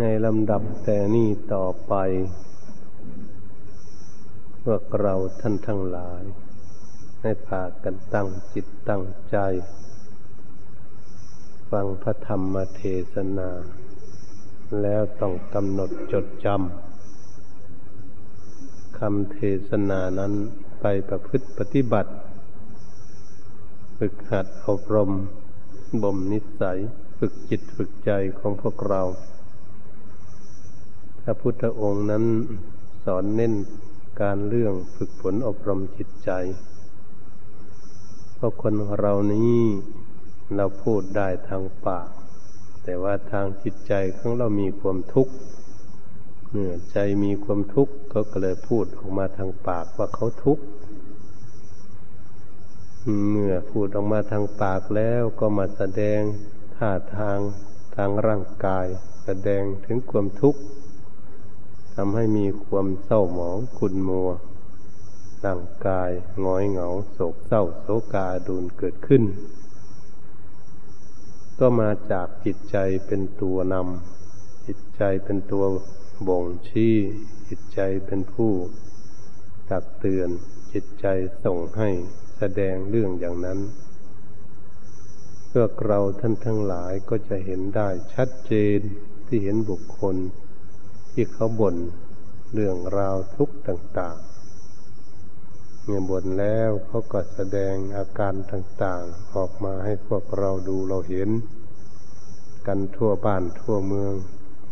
ในลำดับแต่นี้ต่อไปพวกเราท่านทั้งหลาย ให้พากันตั้งจิตตั้งใจ ฟังพระธรรมเทศนา แล้วต้องกำหนดจดจำคำเทศนานั้นไปประพฤติปฏิบัติ ฝึกหัดอบรมบ่มนิสัย ฝึกจิตฝึกใจของพวกเรา พระพุทธองค์นั้นสอนเน้นการเรื่องฝึกฝนอบรมจิตใจ เพราะคนเรานี้เราพูดได้ทางปาก แต่ว่าทางจิตใจของเรามีความทุกข์เมื่อใจมีความทุกข์ก็เลยพูดออกมาทางปากว่าเขาทุกข์เมื่อพูดออกมาทางปากแล้วก็มาแสดงท่าทางทางร่างกาย แสดงถึงความทุกข์ ทำให้มีความเศร้าหมองขุนมัวร่างกายง้อยเหงาโศกเศร้าโศกาดูนเกิดขึ้น ก็มาจากจิตใจเป็นตัวนำจิตใจเป็นตัวบ่งชี้ จิตใจเป็นผู้ตักเตือนจิตใจส่งให้แสดงเรื่องอย่างนั้นเพื่อเราท่านทั้งหลายก็จะเห็นได้ชัดเจนที่เห็นบุคคล ที่เขาบ่นเรื่องราวทุกข์ต่างๆเมื่อบ่นแล้วเขาก็แสดงอาการต่างๆ ออกมาให้พวกเราดูเราเห็น กันทั่วบ้านทั่วเมือง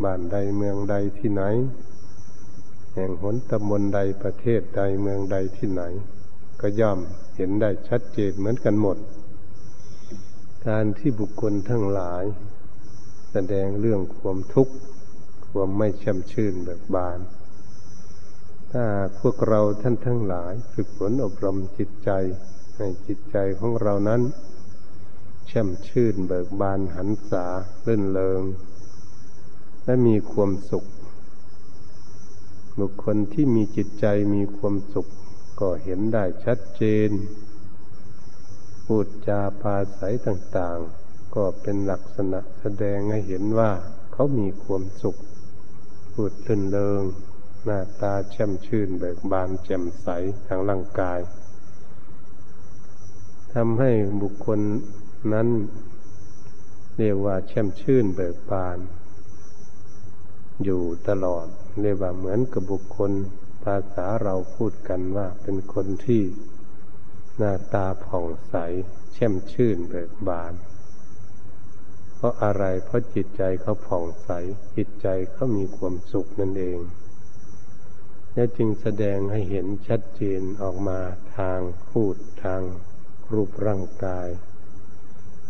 บ้านใดเมืองใดที่ไหน แห่งหนตำบลใดประเทศใดเมืองใดที่ไหน ก็ย่อมเห็นได้ชัดเจนเหมือนกันหมด การที่บุคคลทั้งหลาย แสดงเรื่องความทุกข์ ความไม่ช่มชื่นเบิกบาน ถ้าพวกเราท่านทั้งหลายฝึกฝนอบรมจิตใจในจิตใจของเรานั้นแช่มชื่นเบิกบานหันษาเลื่นเลงและมีความสุข บุคคลที่มีจิตใจมีความสุข ก็เห็นได้ชัดเจน พูดจาปาศัยต่าง ๆ ก็เป็นลักษณะแสดงให้เห็นว่าเขามีความสุข พูดลื่นเลิงหน้าตาแช่มชื่นเบิกบานแจ่มใสทางร่างกายทำให้บุคคลนั้น เรียกว่าแช่มชื่นเบิกบาน อยู่ตลอด เรียกว่าเหมือนกับบุคคล ภาษาเราพูดกันว่าเป็นคนที่หน้าตาผ่องใส แช่มชื่นเบิกบาน ราะอะไร เพราะจิตใจเขาผ่องใส จิตใจเขามีความสุขนั่นเองและจึงแสดงให้เห็นชัดเจนออกมาทางพูดทางรูปร่างกาย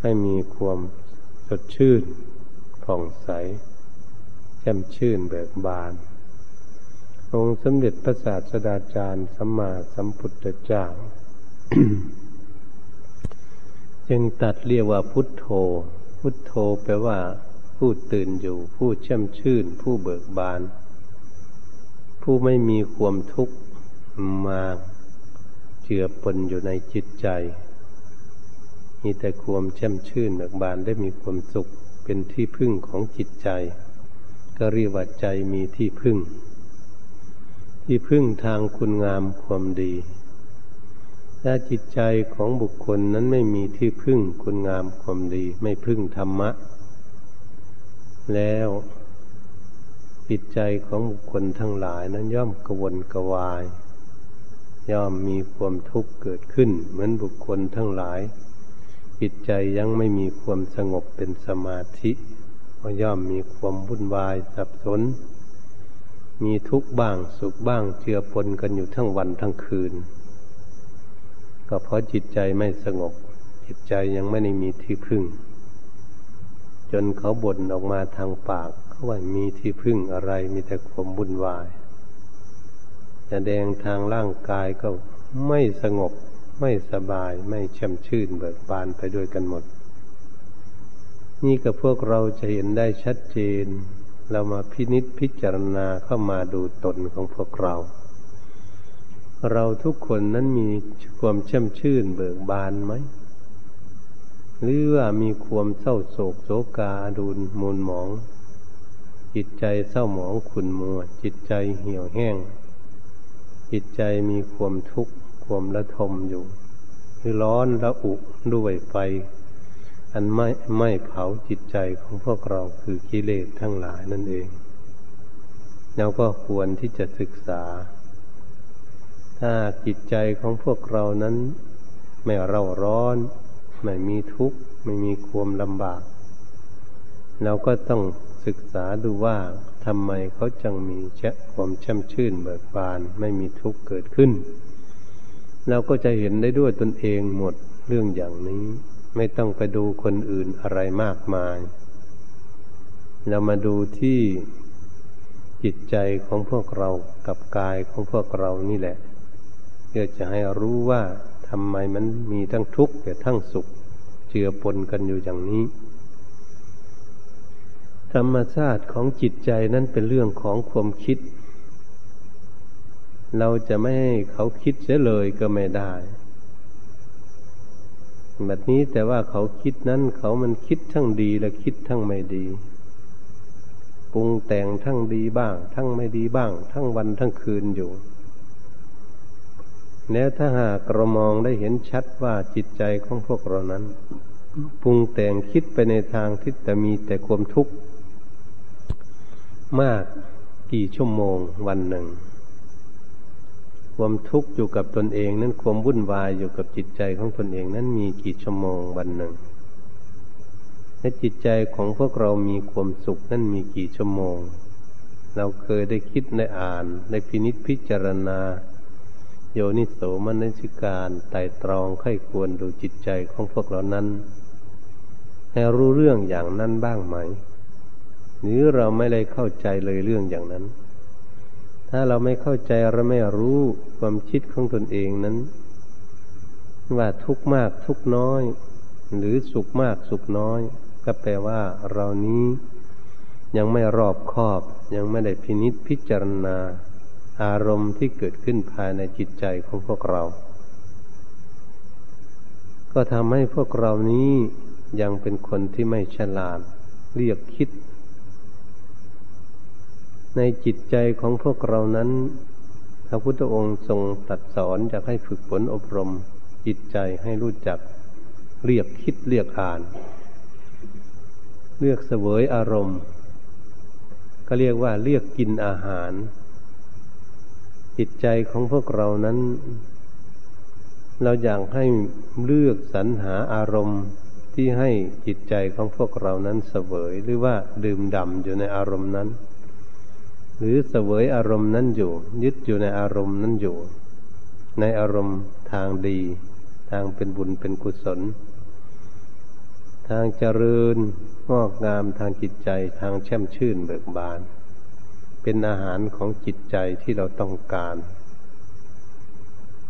ให้มีความสดชื่น ผ่องใสแจ่มชื่นเบิกบาน องค์สมเด็จพระศาสดาจารย์สัมมาสัมพุทธเจ้า จึงตัดเรียกว่าพุทโธ พุทโธแปลว่า ผู้ตื่นอยู่ ผู้เช่มชื่น ผู้เบิกบาน ผู้ไม่มีความทุกข์มาเจือปนอยู่ในจิตใจ มีแต่ความเช่มชื่นเบิกบานได้มีความสุขเป็นที่พึ่งของจิตใจ ก็เรียกว่าใจมีที่พึ่ง ที่พึ่งทางคุณงามความดี ถ้าจิตใจของบุคคลนั้นไม่มีที่พึ่งคุณงามความดี ไม่พึ่งธรรมะ แล้วจิตใจของบุคคลทั้งหลายนั้นย่อมกวนกวาย ย่อมมีความทุกข์เกิดขึ้น เหมือนบุคคลทั้งหลาย จิตใจยังไม่มีความสงบเป็นสมาธิก็ย่อมมีความวุ่นวายสับสน มีทุกข์บ้างสุขบ้างเจือปนกันอยู่ทั้งวันทั้งคืน ก็เพราะจิตใจไม่สงบ จิตใจยังไม่ได้มีที่พึ่ง จนเขาบ่นออกมาทางปากเขาว่ามีที่พึ่งอะไรมีแต่ความวุ่นวายแสดงทางร่างกายก็ไม่สงบ ไม่สบายไม่ช่มชื่นเบิกบานไปด้วยกันหมด นี่กับพวกเราจะเห็นได้ชัดเจน เรามาพินิษพิจารณาเข้ามาดูตนของพวกเรา เราทุกคนนั้นมีความช่มชื่นเบิกบานไหม หรือว่ามีความเศร้าโศกโศกาดูนมูลหมอง จิตใจเศร้าหมองขุนมัว จิตใจเหี่ยวแห้ง จิตใจมีความทุกข์ความระทมอยู่ คือร้อนระอุด้วยไฟอันไม่ไม่เผาจิตใจของพวกเราคือกิเลสทั้งหลายนั่นเองเราก็ควรที่จะศึกษา ถ้าจิตใจของพวกเรานั้น ไม่เร่าร้อน ไม่มีทุกข์ ไม่มีความลำบาก เราก็ต้องศึกษาดูว่าทำไมเขาจึงมีแช่ความช่ำชื่นเบิกบาน ไม่มีทุกข์เกิดขึ้น เราก็จะเห็นได้ด้วยตนเองหมดเรื่องอย่างนี้ ไม่ต้องไปดูคนอื่นอะไรมากมาย เรามาดูที่จิตใจของพวกเรากับกายของพวกเรานี่แหละ เพื่อจะให้รู้ว่าทำไมมันมีทั้งทุกข์แต่ทั้งสุข เจือปนกันอยู่อย่างนี้ ธรรมชาติของจิตใจนั้นเป็นเรื่องของความคิด เราจะไม่ให้เขาคิดเสียเลยก็ไม่ได้แบบนี้แต่ว่าเขาคิดนั้นเขามันคิดทั้งดีและคิดทั้งไม่ดีปรุงแต่งทั้งดีบ้าง ทั้งไม่ดีบ้าง ทั้งวันทั้งคืนอยู่ แล้วถ้าหากเรามองได้เห็นชัดว่าจิตใจของพวกเรานั้นปรุงแต่งคิดไปในทางที่จะมีแต่ความทุกข์มากกี่ชั่วโมงวันหนึ่ง ความทุกข์อยู่กับตนเองนั้นความวุ่นวายอยู่กับจิตใจของตนเองนั้นมีกี่ชั่วโมงวันหนึ่งและจิตใจของพวกเรามีความสุขนั้นมีกี่ชั่วโมง เราเคยได้คิดได้อ่านได้พินิษพิจารณา โยนิโสมนสิการไต่ตรองไข้ควรดูจิตใจของพวกเรานั้นให้รู้เรื่องอย่างนั้นบ้างไหม หรือเราไม่ได้เข้าใจเลยเรื่องอย่างนั้น ถ้าเราไม่เข้าใจเราไม่รู้ความคิดของตนเองนั้น ว่าทุกมากทุกน้อย หรือสุขมากสุขน้อย ก็แปลว่าเรานี้ยังไม่รอบคอบ ยังไม่ได้พินิษพิจารณา อารมณ์ที่เกิดขึ้นภายในจิตใจของพวกเรา ก็ทำให้พวกเรานี้ยังเป็นคนที่ไม่ฉลาด เรียกคิด ในจิตใจของพวกเรานั้น พระพุทธองค์ทรงตัดสอนอยากให้ฝึกฝนอบรมจิตใจให้รู้จัก เรียกคิดเรียกอ่านเรียกเสวยอารมณ์ ก็เรียกว่าเรียกกินอาหาร จิตใจของพวกเรานั้น เราอยากให้เลือกสรรหาอารมณ์ที่ให้จิตใจของพวกเรานั้นเสวยหรือว่าดื่มด่ำอยู่ในอารมณ์นั้น หรือเสวยอารมณ์นั้นอยู่ ยึดอยู่ในอารมณ์นั้นอยู่ ในอารมณ์ทางดี ทางเป็นบุญเป็นกุศล ทางเจริญงอกงามทางจิตใจทางแช่มชื่นเบิกบาน เป็นอาหารของจิตใจที่เราต้องการ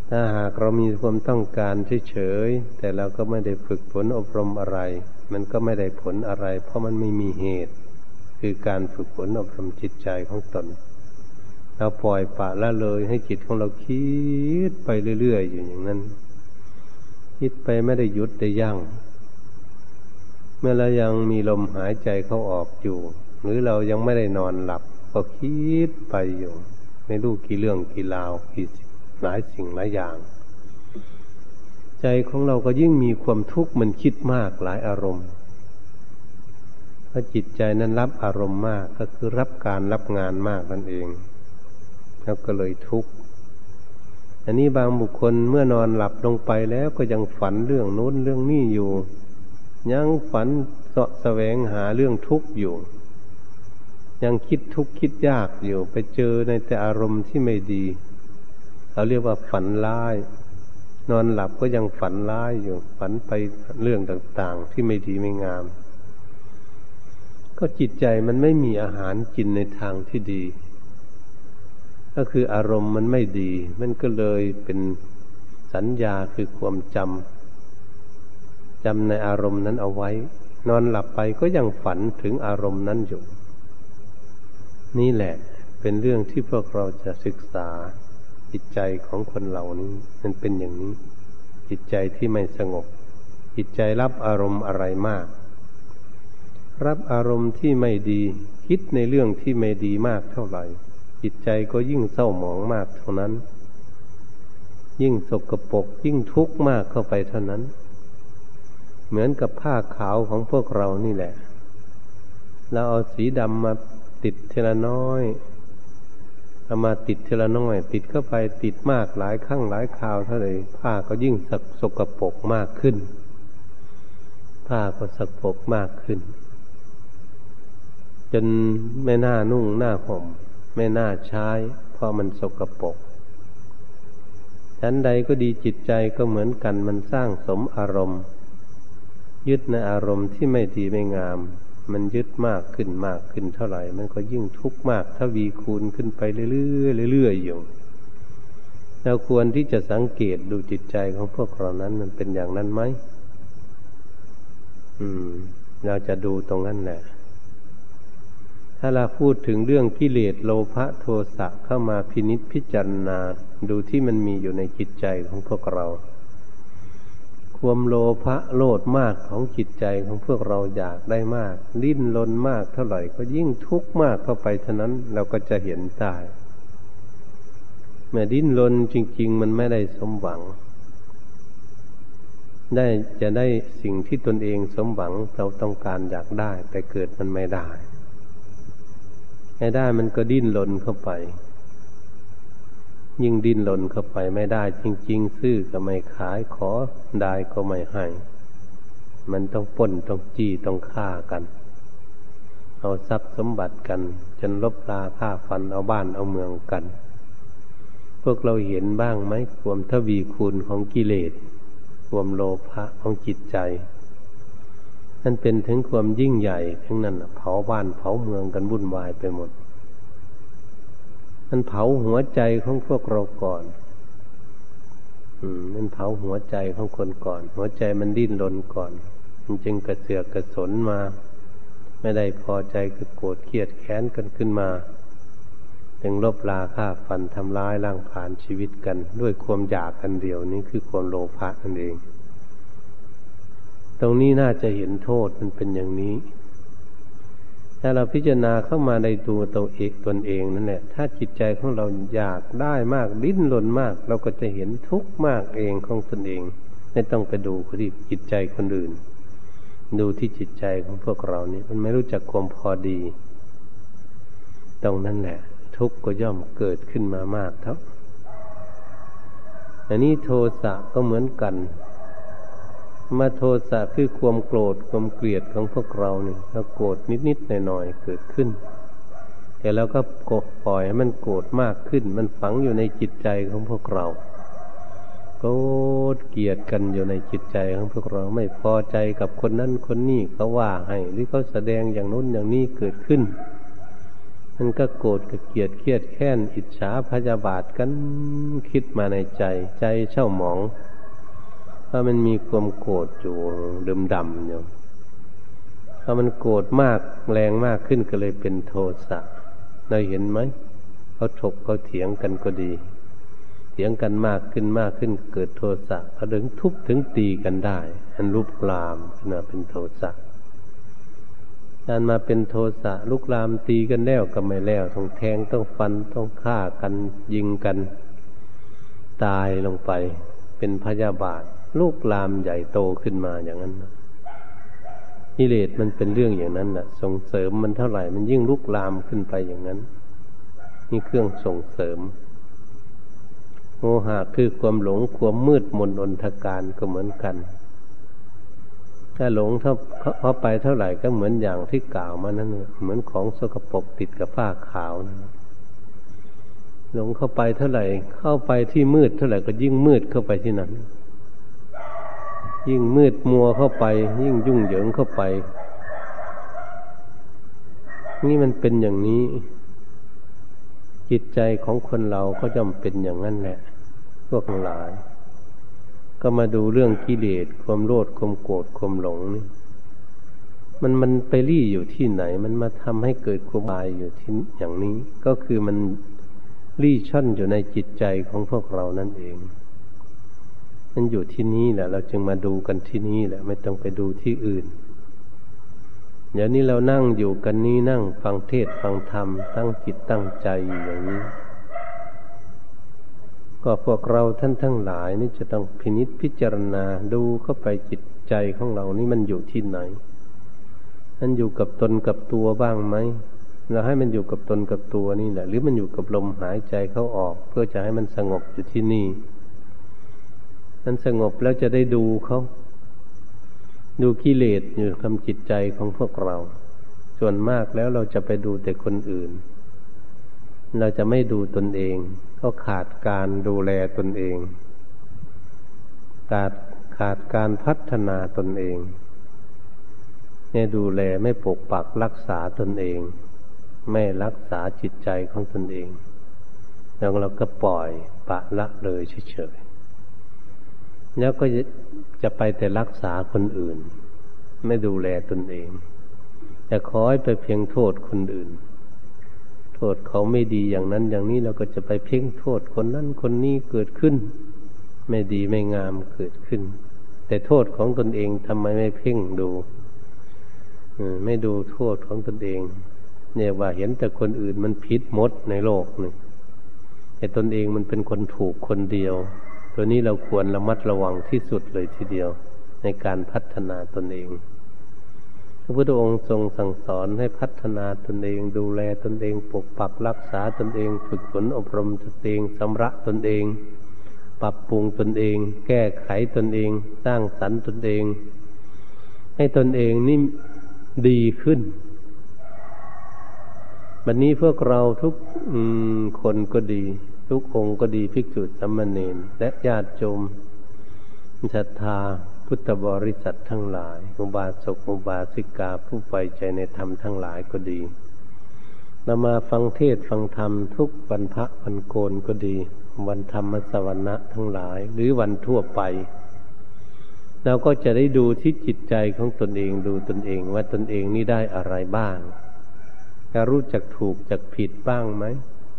ถ้าหากเรามีความต้องการเฉยๆแต่เราก็ไม่ได้ฝึกฝนอบรมอะไร มันก็ไม่ได้ผลอะไร เพราะมันไม่มีเหตุ คือการฝึกฝนอบรมจิตใจของตนเราปล่อยปะละเลยให้จิตของเราคิดไปเรื่อยๆอยู่อย่างนั้น คิดไปไม่ได้หยุดได้ยัง้งเมื่อเรายังมีลมหายใจเข้าออกอยู่ หรือเรายังไม่ได้นอนหลับ ก็คิดไปอยู่ไม่รู้กี่เรื่องกี่ราวกี่หลายสิ่งหลายอย่าง ใจของเราก็ยิ่งมีความทุกข์มันคิดมากหลายอารมณ์พราะจิตใจนั้นรับอารมณ์มากก็คือรับการรับงานมากนั่นเอง แล้วก็เลยทุกข์อันนี้บางบุคคลเมื่อนอนหลับลงไปแล้วก็ยังฝันเรื่องโน้นเรื่องนี้อยู่ ยังฝันเสาะแสวงหาเรื่องทุกข์อยู่ ยังคิดทุกข์คิดยากอยู่ ไปเจอในแต่อารมณ์ที่ไม่ดีเขาเรียกว่าฝันร้าย นอนหลับก็ยังฝันร้ายอยู่ ฝันไปเรื่องต่างๆ ที่ไม่ดีไม่งามก็ก็จิตใจมันไม่มีอาหารกินในทางที่ดี ก็คืออารมณ์มันไม่ดี มันก็เลยเป็นสัญญาคือความจำจำในอารมณ์นั้นเอาไว้ นอนหลับไปก็ยังฝันถึงอารมณ์นั้นอยู่ นี่แหละเป็นเรื่องที่พวกเราจะศึกษาจิตใจของคนเหล่านี้มันเป็นอย่างนี้ จิตใจที่ไม่สงบ จิตใจรับอารมณ์อะไรมาก รับอารมณ์ที่ไม่ดี คิดในเรื่องที่ไม่ดีมากเท่าไหร่ จิตใจก็ยิ่งเศร้าหมองมากเท่านั้น ยิ่งสกปรกยิ่งทุกข์มากเข้าไปเท่านั้น เหมือนกับผ้าขาวของพวกเรานี่แหละเราเอาสีดำมา ติดเทละน้อยเอามาติดเทละน้อย ติดเข้าไปติดมากหลายครั้งหลายคราวเท่าไหร่ผ้าก็ยิ่งสักสกปรกมากขึ้น ผ้าก็สกปรกมากขึ้น จนไม่น่านุ่งหน้าห่มไม่น่าใช้ เพราะมันสกปรกชั้นใดก็ดีจิตใจก็เหมือนกันมันสร้างสมอารมณ์ ยึดในอารมณ์ที่ไม่ดีไม่งาม มันยึดมากขึ้นมากขึ้นเท่าไหร่ มันก็ยิ่งทุกข์มากถ้าวีคูณขึ้นไปเรื่อยๆเรื่อยๆอยู่เราควรที่จะสังเกตดูจิตใจของพวกเรานั้นมันเป็นอย่างนั้นไหมอืม เราจะดูตรงนั้นแหละ ถ้าเราพูดถึงเรื่องกิเลสโลภะโทสะเข้ามาพินิษพิจารณา ดูที่มันมีอยู่ในจิตใจของพวกเรา ความโลภะโลดมากของจิตใจของพวกเราอยากได้มาก ดิ้นรนมากเท่าไหร่ก็ยิ่งทุกข์มากเข้าไปเท่านั้นเราก็จะเห็นได้เมื่อดิ้นรนจริง ๆ มันไม่ได้สมหวัง ได้จะได้สิ่งที่ตนเองสมหวังเราต้องการอยากได้ แต่เกิดมันไม่ได้ให้ได้มันก็ดิ้นรนเข้าไป ยิ่งดิ้นหล่นเข้าไปไม่ได้ จริง ๆ ซื้อก็ไม่ขายขอได้ก็ไม่ให้มันต้องป้นต้องจี้ต้องฆ่ากัน เอาทรัพย์สมบัติกัน จนลบลาฆ่าฟันเอาบ้านเอาเมืองกัน พวกเราเห็นบ้างไหมความทวีคูณของกิเลสความโลภะของจิตใจนั่นเป็นถึงความยิ่งใหญ่ทั้งนั้นเผาบ้านเผาเมืองกันวุ่นวายไปหมด มันเผาหัวใจของพวกเราก่อนอืมันเผาหัวใจของคนก่อน หัวใจมันดิ้นรนก่อน มันจึงกระเสือกกระสนมา ไม่ได้พอใจก็โกรธเครียดแค้นกันขึ้นมาจึงลบลาฆ่าฟันทำร้ายร่างผ่านชีวิตกัน ด้วยความอยากอันเดียวนี้คือความโลภะนั่นเอง ตรงนี้น่าจะเห็นโทษมันเป็นอย่างนี้ ถ้าเราพิจารณาเข้ามาในตัวตัวเองตนเองนั่นแหละ ถ้าจิตใจของเราอยากได้มากดิ้นรนมาก เราก็จะเห็นทุกข์มากเองของตนเอง ไม่ต้องไปดูที่จิตใจคนอื่น ดูที่จิตใจของพวกเรานี่มันไม่รู้จักความพอดี ตรงนั้นแหละ ทุกข์ก็ย่อมเกิดขึ้นมามากเท่าอันนี้โทสะก็เหมือนกัน มาโทสะคือความโกรธความเกลียดของพวกเราเนี่ยเราโกรธนิดๆหน่อยๆเกิดขึ้น แต่เราก็กดปล่อยให้มันโกรธมากขึ้น มันฝังอยู่ในจิตใจของพวกเราโกรธเกลียดกันอยู่ในจิตใจของพวกเราไม่พอใจกับคนนั้นคนนี้เขาว่าให้หรือเขาแสดงอย่างนู้นอย่างนี้เกิดขึ้น มันก็โกรธกับเกลียดเครียดแค้นอิจฉาพยาบาทกันคิดมาในใจใจเช่าหมอง ถ้ามันมีความโกรธอยู่ดำดำอยู่ถ้ามันโกรธมากแรงมากขึ้นก็เลยเป็นโทสะเราเห็นไหมเขาถกเขาเถียงกันก็ดี เถียงกันมากขึ้นมากขึ้นเกิดโทสะเขาถึงทุบถึงตีกันได้อันรูปกลามขึ้นมาเป็นโทสะการมาเป็นโทสะลุกลามตีกันแล้วก็ไม่แล้วต้องแทงต้องฟันต้องฆ่ากันยิงกัน ตายลงไปเป็นพยาบาท ลูกลามใหญ่โตขึ้นมาอย่างนั้นนิเลศมันเป็นเรื่องอย่างนั้นนะส่งเสริมมันเท่าไหร่ มันยิ่งลุกลามขึ้นไปอย่างนั้น นี่เครื่องส่งเสริมโมหะคือความหลงความมืดมนอนทการก็เหมือนกัน ถ้าหลงเท่าไปเท่าไหร่ก็เหมือนอย่างที่กล่าวมานั่นเหมือนของสกปรกติดกับผ้าขาวนะหลงเข้าไปเท่าไหร่ เข้าไปที่มืดเท่าไหร่ก็ยิ่งมืดเข้าไปที่นั้น ยิ่งมืดมัวเข้าไป ยิ่งยุ่งเหยิงเข้าไป นี่มันเป็นอย่างนี้ จิตใจของคนเราก็จำเป็นอย่างนั้นแหละ พวกหลาย ก็มาดูเรื่องกิเลสความโลดความโกรธความหลงนี่มันมันไปรี่อยู่ที่ไหน มันมาทำให้เกิดความบายอยู่ที่อย่างนี้ ก็คือมันรี่ช่อนอยู่ในจิตใจของพวกเรานั่นเอง มันอยู่ที่นี่แหละ เราจึงมาดูกันที่นี่แหละ ไม่ต้องไปดูที่อื่นเดี๋ยวนี้เรานั่งอยู่กันนี้นั่งฟังเทศฟังธรรมตั้งจิตตั้งใจอย่างนี้ ก็พวกเราท่านทั้งหลายนี่จะต้องพินิษพิจารณาดูเข้าไปจิตใจของเรานี่มันอยู่ที่ไหนมันอยู่กับตนกับตัวบ้างไหมเราให้มันอยู่กับตนกับตัวนี่แหละ หรือมันอยู่กับลมหายใจเข้าออก เพื่อจะให้มันสงบอยู่ที่นี่ มันสงบแล้วจะได้ดูเขา ดูกิเลสอยู่คำจิตใจของพวกเรา ส่วนมากแล้วเราจะไปดูแต่คนอื่น เราจะไม่ดูตนเอง ก็ขาดการดูแลตนเอง ขาดขาดการพัฒนาตนเองไม่ดูแลไม่ปกปักรักษาตนเอง ไม่รักษาจิตใจของตนเอง แล้วเราก็ปล่อยปะละเลยเฉย แล้วก็จะไปแต่รักษาคนอื่น ไม่ดูแลตนเองแต่คอยไปเพียงโทษคนอื่น โทษเขาไม่ดีอย่างนั้นอย่างนี้เราก็จะไปเพ่งโทษคนนั้นคนนี้เกิดขึ้น ไม่ดีไม่งามเกิดขึ้น แต่โทษของตนเองทำไมไม่เพ่งดูไม่ดูโทษของตนเอง เนี่ยว่าเห็นแต่คนอื่นมันผิดมดในโลกนี่แต่ตนเองมันเป็นคนถูกคนเดียว ตัวนี้เราควรระมัดระวังที่สุดเลยทีเดียวในการพัฒนาตนเอง พระพุทธองค์ทรงสั่งสอนให้พัฒนาตนเอง ดูแลตนเอง ปกปักรักษาตนเอง ฝึกฝนอบรมตนเองสำระตนเอง ปรับปรุงตนเอง แก้ไขตนเอง สร้างสรรค์ตนเอง ให้ตนเองนี่ดีขึ้นวันนี้พวกเราทุกคนก็ดี ทุกองค์ก็ดีภิกษุสัมมาเนนและญาติโยมศรัทธาพุทธบริษัททั้งหลายมุบาสกมุบาสิกาผู้ไปใจในธรรมทั้งหลายก็ดีเรามาฟังเทศฟังธรรมทุกวันพระวันโกนก็ดี วันธรรมสวรรค์ทั้งหลาย หรือวันทั่วไป เราก็จะได้ดูที่จิตใจของตนเองดูตนเองว่าตนเองนี่ได้อะไรบ้างจะรู้จักถูกจักผิดบ้างไหม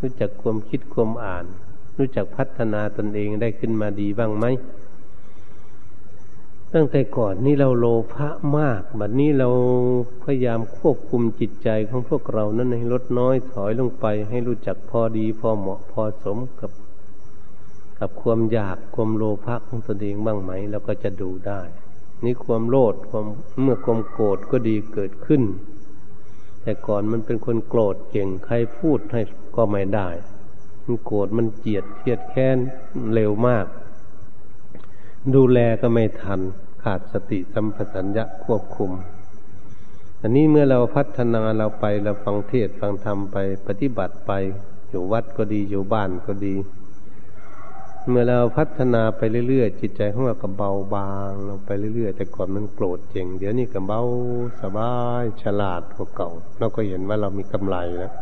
รู้จักความคิดความอ่าน รู้จักพัฒนาตนเองได้ขึ้นมาดีบ้างไหมตั้งแต่ก่อนนี่เราโลภะมาก บัดนี้เราพยายามควบคุมจิตใจของพวกเรานั้นให้ลดน้อยถอยลงไป ให้รู้จักพอดีพอเหมาะพอสมกับ กับความอยากความโลภะของตนเองบ้างไหมเราก็จะดูได้ นี่ความโลดความเมื่อความโกรธก็ดีเกิดขึ้น แต่ก่อนมันเป็นคนโกรธเก่งใครพูดให้ก็ไม่ได้ มันโกรธมันเจียดเครียดแค้นเร็วมาก ดูแลก็ไม่ทันขาดสติสัมปชัญญะควบคุม อันนี้เมื่อเราพัฒนาเราไปเราฟังเทศฟังธรรมไปปฏิบัติไป อยู่วัดก็ดีอยู่บ้านก็ดี เมื่อเราพัฒนาไปเรื่อยๆ จิตใจของเราก็เบาบางลงไปเรื่อยๆ แต่ก่อนมันโกรธเจ๋ง เดี๋ยวนี้ก็เบาสบายฉลาดกว่าเก่า เราก็เห็นว่าเรามีกำไรแล้ว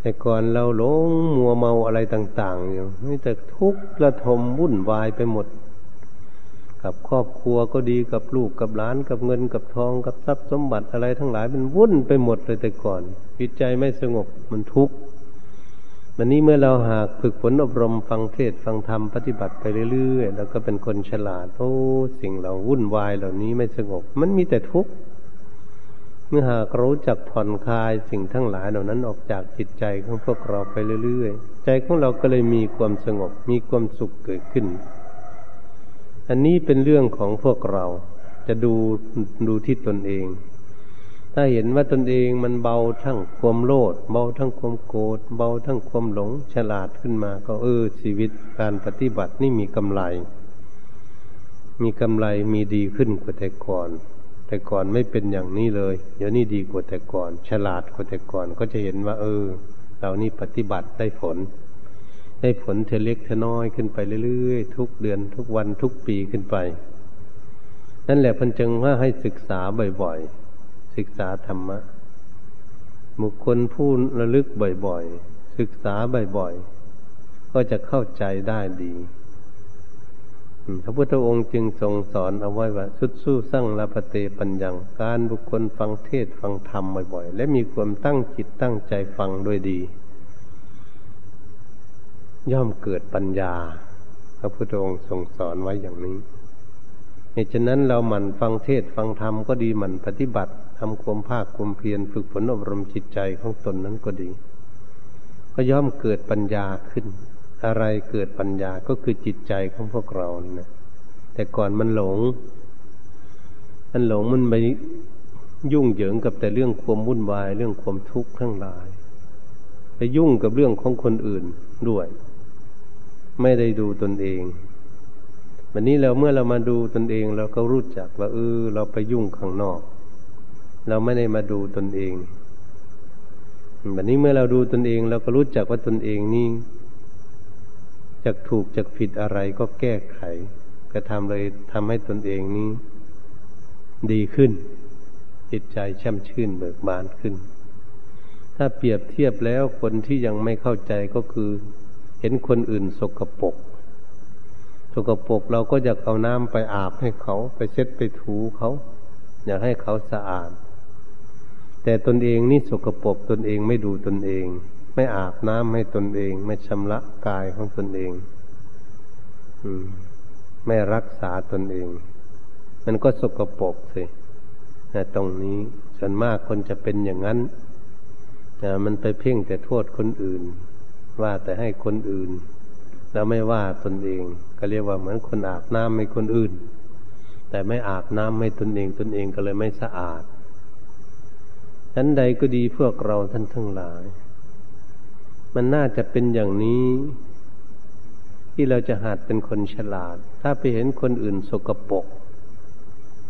แต่ก่อนเราหลงมัวเมาอะไรต่าง ๆ อยู่ไม่แต่ทุกข์ระทมวุ่นวายไปหมด กับครอบครัวก็ดีกับลูกกับหลานกับเงินกับทองกับทรัพย์สมบัติอะไรทั้งหลายมันวุ่นไปหมดเลยแต่ก่อนจิตใจไม่สงบมันทุกข์ วันนี้เมื่อเราหากฝึกฝนอบรมฟังเทศฟังธรรมปฏิบัติไปเรื่อยๆแล้วก็เป็นคนฉลาดโอ้สิ่งเราวุ่นวายเหล่านี้ไม่สงบ มันมีแต่ทุกข์เมื่อหากรู้จักผ่อนคลายสิ่งทั้งหลายเหล่านั้นออกจากจิตใจของพวกเราไปเรื่อยๆ ใจของเราก็เลยมีความสงบ มีความสุขเกิดขึ้น อันนี้เป็นเรื่องของพวกเราจะดูดูที่ตนเอง ถ้าเห็นว่าตนเองมันเบาทั้งความโลดเบาทั้งความโกรธเบาทั้งความหลงฉลาดขึ้นมา ก็เออชีวิตการปฏิบัตินี่มีกำไร มีกำไรมีดีขึ้นกว่าแต่ก่อน แต่ก่อนไม่เป็นอย่างนี้เลย เดี๋ยวนี้ดีกว่าแต่ก่อน ฉลาดกว่าแต่ก่อนก็จะเห็นว่า เออ เรานี่ปฏิบัติได้ผล ได้ผลเทเล็กเทน้อยขึ้นไปเรื่อยๆ ทุกเดือนทุกวันทุกปีขึ้นไป นั่นแหละพันจึงว่าให้ศึกษาบ่อยๆ ศึกษาธรรมะบุคคลผู้ระลึกบ่อยๆ ศึกษาบ่อยๆ ก็จะเข้าใจได้ดีพระพุทธองค์จึงทรงสอนเอาไว้ว่าสุดสู้สร้างลาปเตปัญญัง การบุคคลฟังเทศฟังธรรมบ่อยๆ และมีความตั้งจิตตั้งใจฟังด้วยดี ย่อมเกิดปัญญา พระพุทธองค์ทรงสอนไว้อย่างนี้ เหตุฉะนั้นเราหมั่นฟังเทศฟังธรรมก็ดีหมั่นปฏิบัติทำความภาคความเพียรฝึกฝนอบรมจิตใจของตนนั้นก็ดี ก็ย่อมเกิดปัญญาขึ้น อะไรเกิดปัญญาก็คือจิตใจของพวกเรานะแต่ก่อนมันหลง มันหลงมันไปยุ่งเหยิงกับแต่เรื่องความวุ่นวาย เรื่องความทุกข์ทั้งหลาย ไปยุ่งกับเรื่องของคนอื่นด้วย ไม่ได้ดูตนเอง วันนี้เราเมื่อเรามาดูตนเอง เราก็รู้จักว่าเออเราไปยุ่งข้างนอก เราไม่ได้มาดูตนเองวันนี้เมื่อเราดูตนเอง เราก็รู้จักว่าตนเองนี่จะถูกจะผิดอะไรก็แก้ไขก็ทำเลยทำให้ตนเองนี้ ดีขึ้น จิตใจช่ำชื่นเบิกบานขึ้น ถ้าเปรียบเทียบแล้วคนที่ยังไม่เข้าใจก็คือ เห็นคนอื่นสกปรก สกปรกเราก็อยากเอาน้ำไปอาบให้เขาไปเช็ดไปถูเขา อยากให้เขาสะอาด แต่ตนเองนี่สกปรกตนเองไม่ดูตนเอง ไม่อาบน้ำให้ตนเอง ไม่ชำระกายของตนเอง อืม ไม่รักษาตนเอง มันก็สกปรกสิแต่ตรงนี้ส่วนมากคนจะเป็นอย่างนั้นแต่มันไปเพ่งแต่โทษคนอื่น ว่าแต่ให้คนอื่น แล้วไม่ว่าตนเอง ก็เรียกว่าเหมือนคนอาบน้ำให้คนอื่น แต่ไม่อาบน้ำให้ตนเองตนเองก็เลยไม่สะอาดชั้นใดก็ดีพวกเราท่านทั้งหลาย มันน่าจะเป็นอย่างนี้ ที่เราจะหัดเป็นคนฉลาด ถ้าไปเห็นคนอื่นสกปรก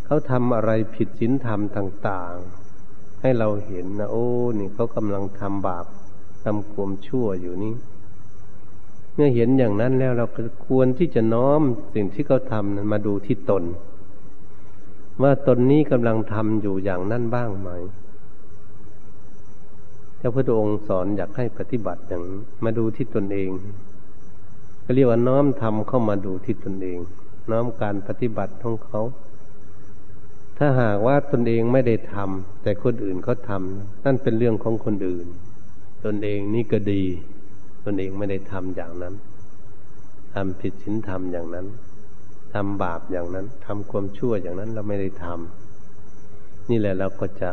เขาทำอะไรผิดศีลธรรมต่าง ๆ ให้เราเห็นนะโอ้ นี่เขากำลังทำบาปทำความชั่วอยู่นี้ มื่อเห็นอย่างนั้นแล้วเราควรที่จะน้อมสิ่งที่เขาทำนั้นมาดูที่ตน ว่าตนนี้กำลังทำอยู่อย่างนั้นบ้างไหมพระพุทธองค์สอนอยากให้ปฏิบัติอย่างมาดูที่ตนเองก็เรียกว่าน้อมทำเข้ามาดูที่ตนเอง น้อมการปฏิบัติของเขา ถ้าหากว่าตนเองไม่ได้ทำแต่คนอื่นเขาทำนั่นเป็นเรื่องของคนอื่น ตนเองนี่ก็ดี ตนเองไม่ได้ทำอย่างนั้นทำผิดศีลธรรมอย่างนั้นทำบาปอย่างนั้นทำความชั่วอย่างนั้นเราไม่ได้ทำนี่แหละเราก็จะ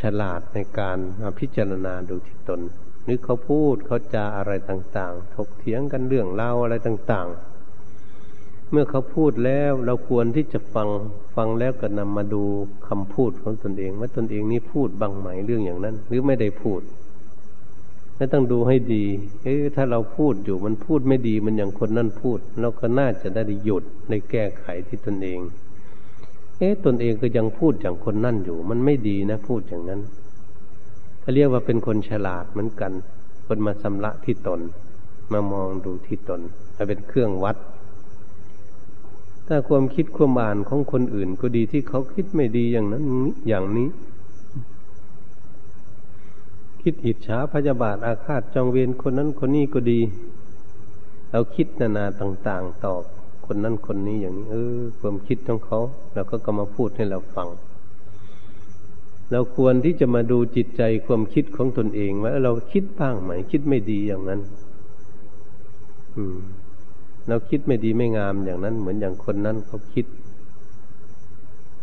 ฉลาดในการมาพิจารณาดูที่ตน นึกเขาพูดเขาจาอะไรต่าง ๆ ถกเถียงกันเรื่องเล่าอะไรต่าง ๆ เมื่อเขาพูดแล้วเราควรที่จะฟังฟังแล้วก็นำมาดูคำพูดของตนเอง ว่าตนเองนี้พูดบางไหมเรื่องอย่างนั้น หรือไม่ได้พูด ไม่ต้องดูให้ดีเอ๊ะถ้าเราพูดอยู่มันพูดไม่ดีมันอย่างคนนั่นพูด เราก็น่าจะได้หยุดในแก้ไขที่ตนเอง เอ๊ะตนเองก็ยังพูดอย่างคนนั่นอยู่ มันไม่ดีนะ พูดอย่างนั้นเขาเรียกว่าเป็นคนฉลาดเหมือนกัน คนมาสำละที่ตน มามองดูที่ตนมาเป็นเครื่องวัด ถ้าความคิดความอ่านของคนอื่นก็ดีที่เขาคิดไม่ดีอย่างนั้นอย่างนี้ คิดอิจฉาพยาบาทอาฆาตจองเวรคนนั้นคนนี้ก็ดี เราคิดนานาต่าง ๆตอบคนนั้นคนนี้อย่างนี้เออความคิดของเขาเราก็ก็มาพูดให้เราฟัง เราควรที่จะมาดูจิตใจความคิดของตนเองว่าเราคิดบ้างไหมคิดไม่ดีอย่างนั้น อืม เราคิดไม่ดีไม่งามอย่างนั้น เหมือนอย่างคนนั้นเขาคิด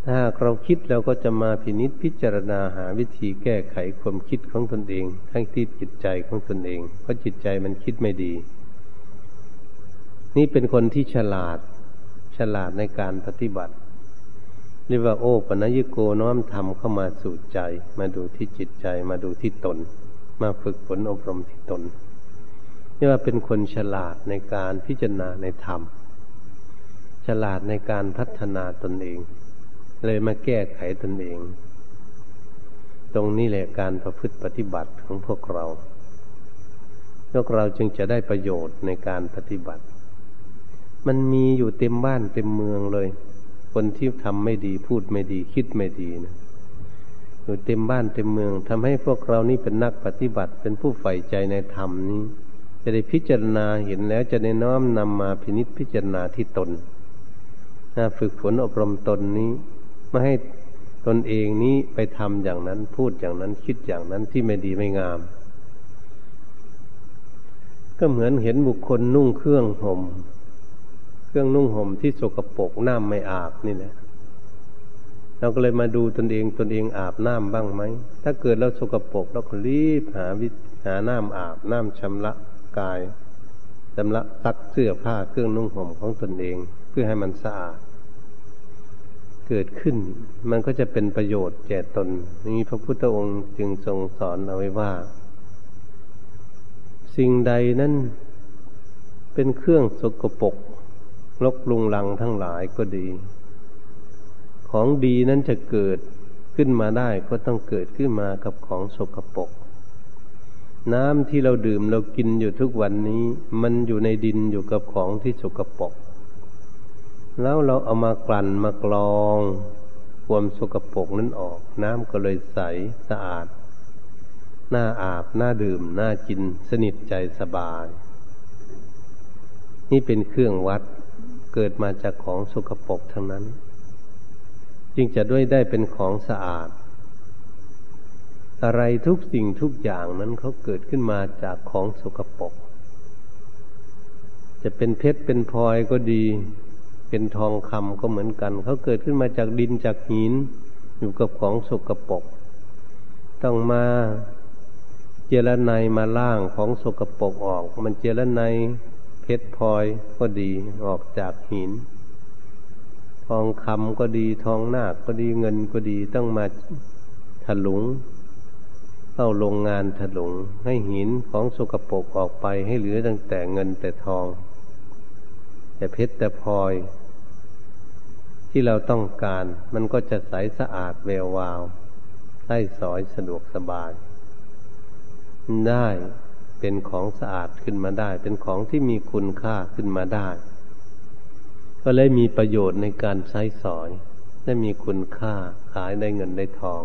ถ้าเราคิดเราก็จะมาพินิษพิจารณาหาวิธีแก้ไขความคิดของตนเอง ทั้งที่จิตใจของตนเอง เพราะจิตใจมันคิดไม่ดี นี่เป็นคนที่ฉลาด ฉลาดในการปฏิบัติเรียกว่าโอปนยิโกน้อมทำเข้ามาสู่ใจ มาดูที่จิตใจมาดูที่ตน มาฝึกฝนอบรมที่ตนนี่ว่าเป็นคนฉลาดในการพิจารณาในธรรม ฉลาดในการพัฒนาตนเอง เลยมาแก้ไขตนเอง ตรงนี้แหละการประพฤติปฏิบัติของพวกเราพวกเราจึงจะได้ประโยชน์ในการปฏิบัติ มันมีอยู่เต็มบ้านเต็มเมืองเลย คนที่ทำไม่ดีพูดไม่ดี คิดไม่ดีนะอยู่เต็มบ้านเต็มเมืองทำให้พวกเรานี่เป็นนักปฏิบัติ เป็นผู้ใฝ่ใจในธรรมนี้ จะได้พิจารณาเห็นแล้วจะได้น้อมนำมาพินิจพิจารณาที่ตนฝึกฝนอบรมตนนี้ ไม่ให้ตนเองนี้ไปทำอย่างนั้นพูดอย่างนั้นคิดอย่างนั้นที่ไม่ดีไม่งาม ก็เหมือนเห็นบุคคลนุ่งเครื่องหม่มเครื่องนุ่งห่มที่สกปรกน้ำไม่อาบนี่แหละเราก็เลยมาดูตนเองตนเองอาบน้ำบ้างไหม ถ้าเกิดเราสกปรกเราก็รีบหาวิหาน้ำอาบน้ำชำระกายชำระซักเสื้อผ้าเครื่องนุ่งห่มของตนเอง เพื่อให้มันสะอาด เกิดขึ้น มันก็จะเป็นประโยชน์แก่ตนนี้พระพุทธองค์จึงทรงสอนเอาไว้ว่า สิ่งใดนั้นเป็นเครื่องสกปรกลกลุงลังทั้งหลายก็ดี ของดีนั้นจะเกิดขึ้นมาได้ก็ต้องเกิดขึ้นมากับของสกปรกน้ำที่เราดื่มเรากินอยู่ทุกวันนี้ มันอยู่ในดินอยู่กับของที่สกปรก แล้วเราเอามากลั่นมากรองความสกปรกนั้นออก น้ำก็เลยใสสะอาดน่าอาบน่าดื่มน่ากินสนิทใจสบาย นี่เป็นเครื่องวัดเกิดมาจากของสกปรกทั้งนั้น จึงจะด้วยได้เป็นของสะอาด อะไรทุกสิ่งทุกอย่างนั้นเขาเกิดขึ้นมาจากของสกปรกจะเป็นเพชรเป็นพลอยก็ดี เป็นทองคำก็เหมือนกัน เขาเกิดขึ้นมาจากดินจากหิน อยู่กับของสกปรกต้องมาเจรไนมาล่างของสกปรกออก มันเจรไนเพชรพลอยก็ดีออกจากหิน ทองคำก็ดีทองนาคก็ดีเงินก็ดีต้องมาถลุงเข้าโรงงานถลุงให้หินของสกปรกออกไปให้เหลือตั้งแต่เงินแต่ทอง แต่เพชรแต่พลอย ที่เราต้องการ มันก็จะใสสะอาดแวววาวใส้สอยสะดวกสบาย ได้เป็นของสะอาดขึ้นมาได้ เป็นของที่มีคุณค่าขึ้นมาได้ ก็เลยมีประโยชน์ในการใช้สอย ได้มีคุณค่าขายได้เงินได้ทอง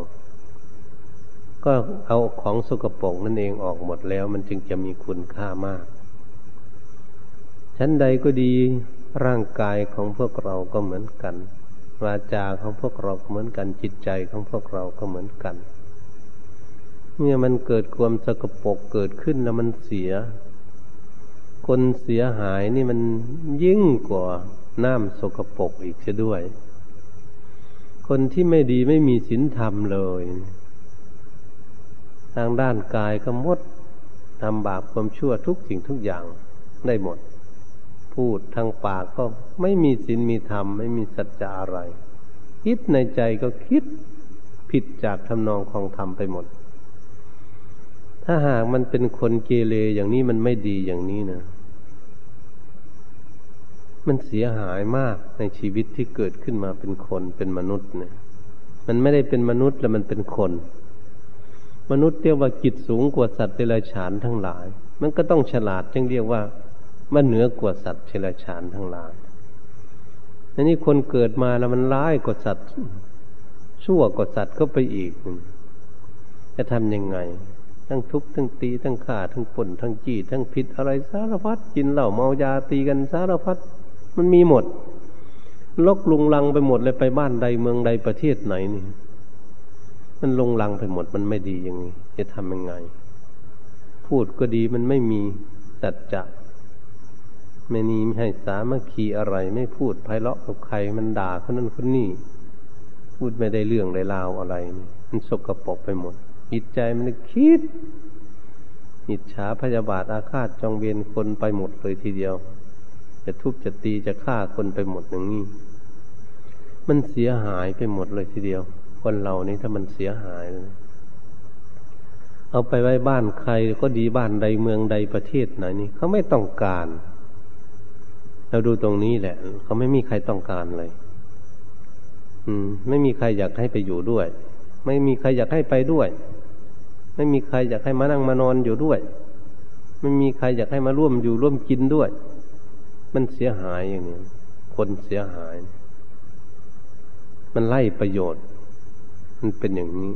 ก็เอาของสกปรกนั่นเองออกหมดแล้ว มันจึงจะมีคุณค่ามาก ชั้นใดก็ดีร่างกายของพวกเราก็เหมือนกัน วาจาของพวกเราเหมือนกันจิตใจของพวกเราก็เหมือนกันเมื่อมันเกิดความสกปรกเกิดขึ้นแล้วมันเสีย คนเสียหายนี่มันยิ่งกว่าน้ำสกปรกอีกเสียด้วย คนที่ไม่ดีไม่มีศีลธรรมเลย ทางด้านกายก็มดทำบาปความชั่วทุกสิ่งทุกอย่างได้หมด พูดทางปากก็ไม่มีศีลมีธรรม ไม่มีสัจจะอะไร คิดในใจก็คิดผิดจากทำนองของธรรมไปหมด ถ้าหากมันเป็นคนเกเรอย่างนี้มันไม่ดีอย่างนี้นะ มันเสียหายมากในชีวิตที่เกิดขึ้นมาเป็นคนเป็นมนุษย์เนี่ย มันไม่ได้เป็นมนุษย์แล้วมันเป็นคน มนุษย์เรียกว่าจิตสูงกว่าสัตว์เดรัจฉานทั้งหลาย มันก็ต้องฉลาดจึงเรียกว่า มันเหนือกว่าสัตว์เดรัจฉานทั้งหลายอันนี้คนเกิดมาแล้วมันร้ายกว่าสัตว์ ชั่วกว่าสัตว์ก็ไปอีก จะทำยังไง ทั้งทุบทั้งตีทั้งฆ่าทั้งป่นทั้งจี้ทั้งผิดอะไรสารพัดกินเหล้าเมายาตีกันสารพัดมันมีหมด ลกลุงลังไปหมดเลยไปบ้านใดเมืองใดประเทศไหนนี่มันลงลังไปหมดมันไม่ดียังไงจะทำยังไง พูดก็ดีมันไม่มีสัจจะ ไม่นีไม่ให้สามัคคีอะไร ไม่พูดไพเราะกับใครมันด่าคนนั้นคนนี้พูดไม่ได้เรื่องได้ราวอะไรนี่มันสกรปรกไปหมดจิตใจมันคิดอิจฉาพยาบาทอาฆาตจองเวียนคนไปหมดเลยทีเดียว จะทุบจะตีจะฆ่าคนไปหมดอย่างนี้ มันเสียหายไปหมดเลยทีเดียว คนเรานี่ถ้ามันเสียหาย เอาไปไว้บ้านใครก็ดีบ้านใดเมืองใดประเทศไหนนี่เขาไม่ต้องการ เราดูตรงนี้แหละ เขาไม่มีใครต้องการเลย อืม ไม่มีใครอยากให้ไปอยู่ด้วย ไม่มีใครอยากให้ไปด้วย ไม่มีใครอยากให้มานั่งมานอนอยู่ด้วย ไม่มีใครอยากให้มาร่วมอยู่ร่วมกินด้วย มันเสียหายอย่างนี้ คนเสียหาย มันไล่ประโยชน์ มันเป็นอย่างนี้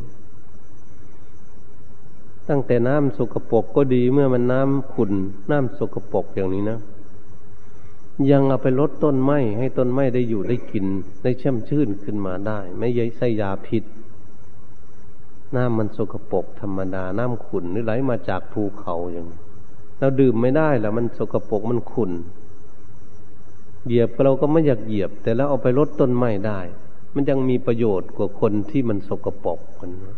ตั้งแต่น้ำสกปรกก็ดีเมื่อมันน้ำขุนน้ำสกปรกอย่างนี้นะ ยังเอาไปลดต้นไม้ให้ต้นไม้ได้อยู่ได้กิน ได้เช่มชื่นขึ้นมาได้ ไม่ใช่ใส่ยาพิษ น้ำมันสกปรกธรรมดา น้ำขุนนี่ไหลมาจากภูเขาอย่างเราดื่มไม่ได้แล้วมันสกปรกมันขุนเหยียบเราก็ไม่อยากเหยียบ แต่แล้วเอาไปลดต้นไม้ได้ มันยังมีประโยชน์กว่าคนที่มันสกปรกคนนะ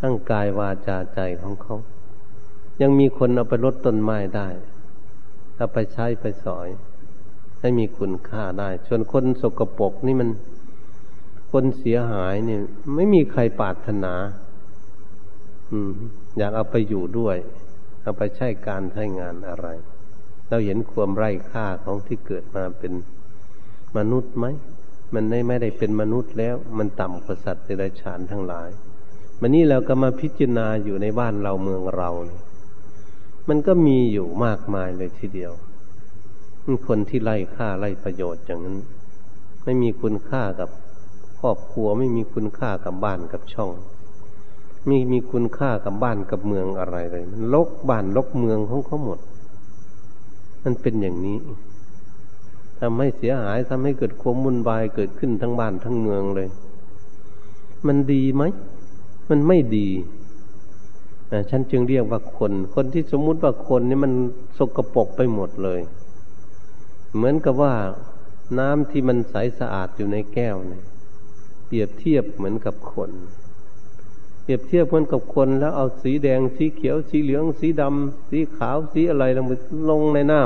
ทั้งกายวาจาใจของเขา ยังมีคนเอาไปลดต้นไม้ได้เอาไปใช้ไปสอย ให้มีคุณค่าได้ ส่วนคนสกปรกนี่มันคนเสียหายเนี่ย ไม่มีใครปรารถนา อืม อยากเอาไปอยู่ด้วย เอาไปใช้การใช้งานอะไร เราเห็นความไร้ค่าของที่เกิดมาเป็นมนุษย์ไหมมันไม่ได้เป็นมนุษย์แล้ว มันต่ำกว่าสัตว์เดรัจฉานทั้งหลายมันนี่เราก็มาพิจารณาอยู่ในบ้านเราเมืองเราเนี่ยมันก็มีอยู่มากมายเลยทีเดียว คนที่ไล่ค่าไล่ประโยชน์อย่างนั้น ไม่มีคุณค่ากับครอบครัวไม่มีคุณค่ากับบ้านกับช่องมีมีคุณค่ากับบ้านกับเมืองอะไรเลยมันลกบ้านลกเมืองของเขาหมด มันเป็นอย่างนี้ทำให้เสียหายทำให้เกิดความวุ่นวายเกิดขึ้นทั้งบ้านทั้งเมืองเลย มันดีไหม มันไม่ดีฉันจึงเรียกว่าคน คนที่สมมุติว่าคนนี่มันสกรปรกไปหมดเลย เหมือนกับว่าน้ำที่มันใสสะอาดอยู่ในแก้วเนี่ยเปรียบเทียบเหมือนกับคน เปรียบเทียบเหมือนกับคนแล้วเอาสีแดงสีเขียวสีเหลือง สีดำสีขาวสีอะไรลงไปลงในน้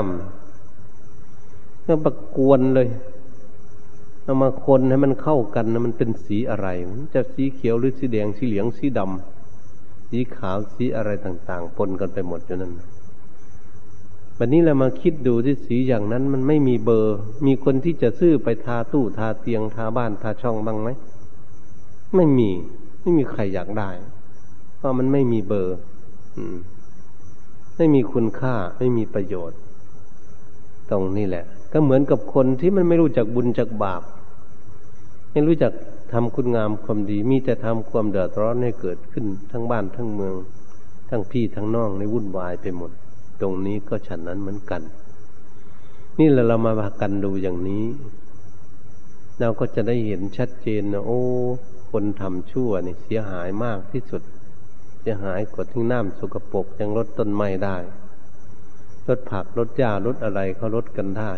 ำแล้วประกวนเลยเอามาคนให้มันเข้ากันนะมันเป็นสีอะไรจะสีเขียวหรือสีแดงสีเหลืองสีดำสีขาวสีอะไรต่าง ๆ ปนกันไปหมดอยู่นั่น วันนี้เรามาคิดดูที่สีอย่างนั้นมันไม่มีเบอร์ มีคนที่จะซื้อไปทาตู้ทาเตียงทาบ้านทาช่องบ้างไหมไม่มี ไม่มีใครอยากได้ เพราะมันไม่มีเบอร์ไม่มีคุณค่า ไม่มีประโยชน์ ตรงนี้แหละ ก็เหมือนกับคนที่มันไม่รู้จักบุญจักบาป ไม่รู้จักทำคุณงามความดี มีแต่ทำความเดือดร้อนให้เกิดขึ้นทั้งบ้านทั้งเมือง ทั้งพี่ทั้งน้องในวุ่นวายไปหมด ตรงนี้ก็ฉันนั้นเหมือนกัน นี่เราเรามาพากันดูอย่างนี้ เราก็จะได้เห็นชัดเจนนะโอ้คนทำชั่วนี่เสียหายมากที่สุด เสียหายกว่าที่น้ำสกปรกยังลดต้นไม้ได้ลดผักลดหญ้าลดอะไรเขาลดกันได้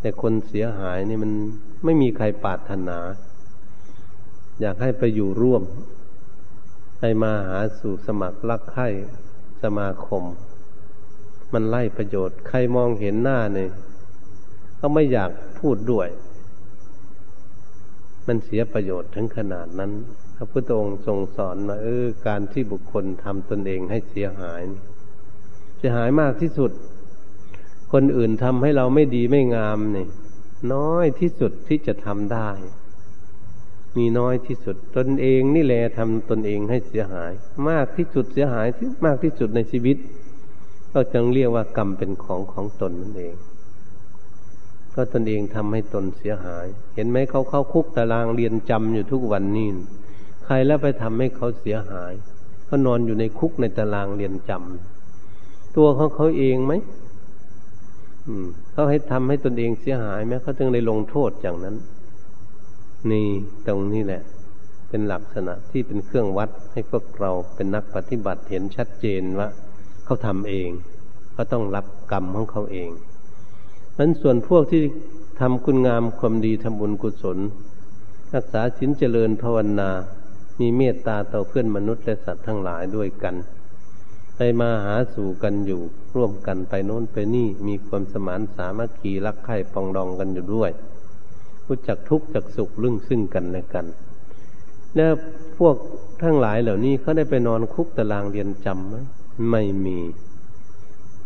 แต่คนเสียหายนี่มันไม่มีใครปาถนา อยากให้ไปอยู่ร่วมไปมาหาสู่สมัครรักใคร่สมาคม มันไล่ประโยชน์ ใครมองเห็นหน้าเนี่ยเขาไม่อยากพูดด้วย มันเสียประโยชน์ถึงขนาดนั้น พระพุทธองค์ทรงสอนมาเออการที่บุคคลทำตนเองให้เสียหาย เสียหายมากที่สุด คนอื่นทำให้เราไม่ดีไม่งามเนี่ยน้อยที่สุดที่จะทำได้ มีน้อยที่สุดตนเองนี่แหละทำตนเองให้เสียหาย มากที่สุดเสียหายที่มากที่สุดในชีวิต ก็จึงเรียกว่ากรรมเป็นของของตนนั่นเอง ก็ตนเองทำให้ตนเสียหาย เห็นไหมเขาเข้าคุกตารางเรียนจำอยู่ทุกวันนี่ใครแล้วไปทำให้เขาเสียหายเขานอนอยู่ในคุกในตารางเรียนจำตัวของเขาเองไหมเขาให้ทำให้ตนเองเสียหายไหมเขาจึงได้ลงโทษอย่างนั้น นี่ตรงนี้แหละ เป็นลักษณะที่เป็นเครื่องวัดให้พวกเราเป็นนักปฏิบัติเห็นชัดเจนว่า เขาทำเองเขาต้องรับกรรมของเขาเองนั้นส่วนพวกที่ทำคุณงามความดีทำบุญกุศล รักษาศีลเจริญภาวนา มีเมตตาต่อเพื่อนมนุษย์และสัตว์ทั้งหลายด้วยกันไปมาหาสู่กันอยู่ร่วมกันไปโน้นไปนี่มีความสมานสามัคคีรักใคร่ปองดองกันอยู่ด้วยรู้จักทุกข์จักสุขลึ่งซึ่งกันและกัน แล้วพวกทั้งหลายเหล่านี้เขาได้ไปนอนคุกตารางเรียนจำไหม ไม่มี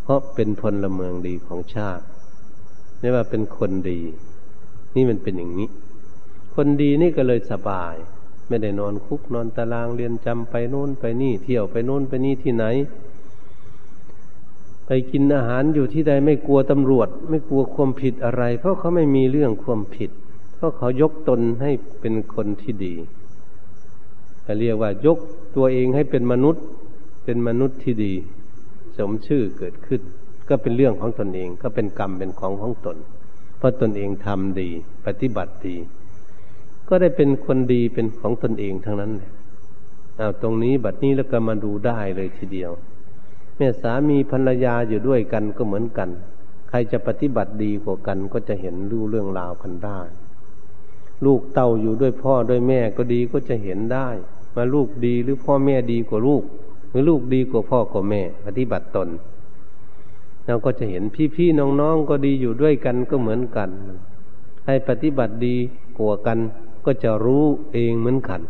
เพราะเป็นพลเมืองดีของชาติไม่ว่าเป็นคนดี นี่มันเป็นอย่างนี้ คนดีนี่ก็เลยสบาย ไม่ได้นอนคุกนอนตารางเรียนจำไปโน่นไปนี่ เที่ยวไปโน่นไปนี่ที่ไหน ไปกินอาหารอยู่ที่ใดไม่กลัวตำรวจ ไม่กลัวความผิดอะไร เพราะเขาไม่มีเรื่องความผิด เพราะเขายกตนให้เป็นคนที่ดีเเรียกว่ายกตัวเองให้เป็นมนุษย์ เป็นมนุษย์ที่ดี สมชื่อเกิดขึ้น ก็เป็นเรื่องของตนเอง ก็เป็นกรรมเป็นของของตน เพราะตนเองทำดี ปฏิบัติดี ก็ได้เป็นคนดีเป็นของตนเองทั้งนั้นเลยเอาตรงนี้บัดนี้แล้วก็มาดูได้เลยทีเดียวแม่สามีภรรยาอยู่ด้วยกันก็เหมือนกัน ใครจะปฏิบัติดีกว่ากันก็จะเห็นรู้เรื่องราวกันได้ ลูกเต่าอยู่ด้วยพ่อด้วยแม่ก็ดีก็จะเห็นได้ มาลูกดีหรือพ่อแม่ดีกว่าลูกือลูกดีกว่าพ่อกว่าแม่ ปฏิบัติตน เราก็จะเห็นพี่ๆน้องๆก็ดีอยู่ด้วยกันก็เหมือนกัน ให้ปฏิบัติดีกว่ากัน ก็จะรู้เองเหมือนกัน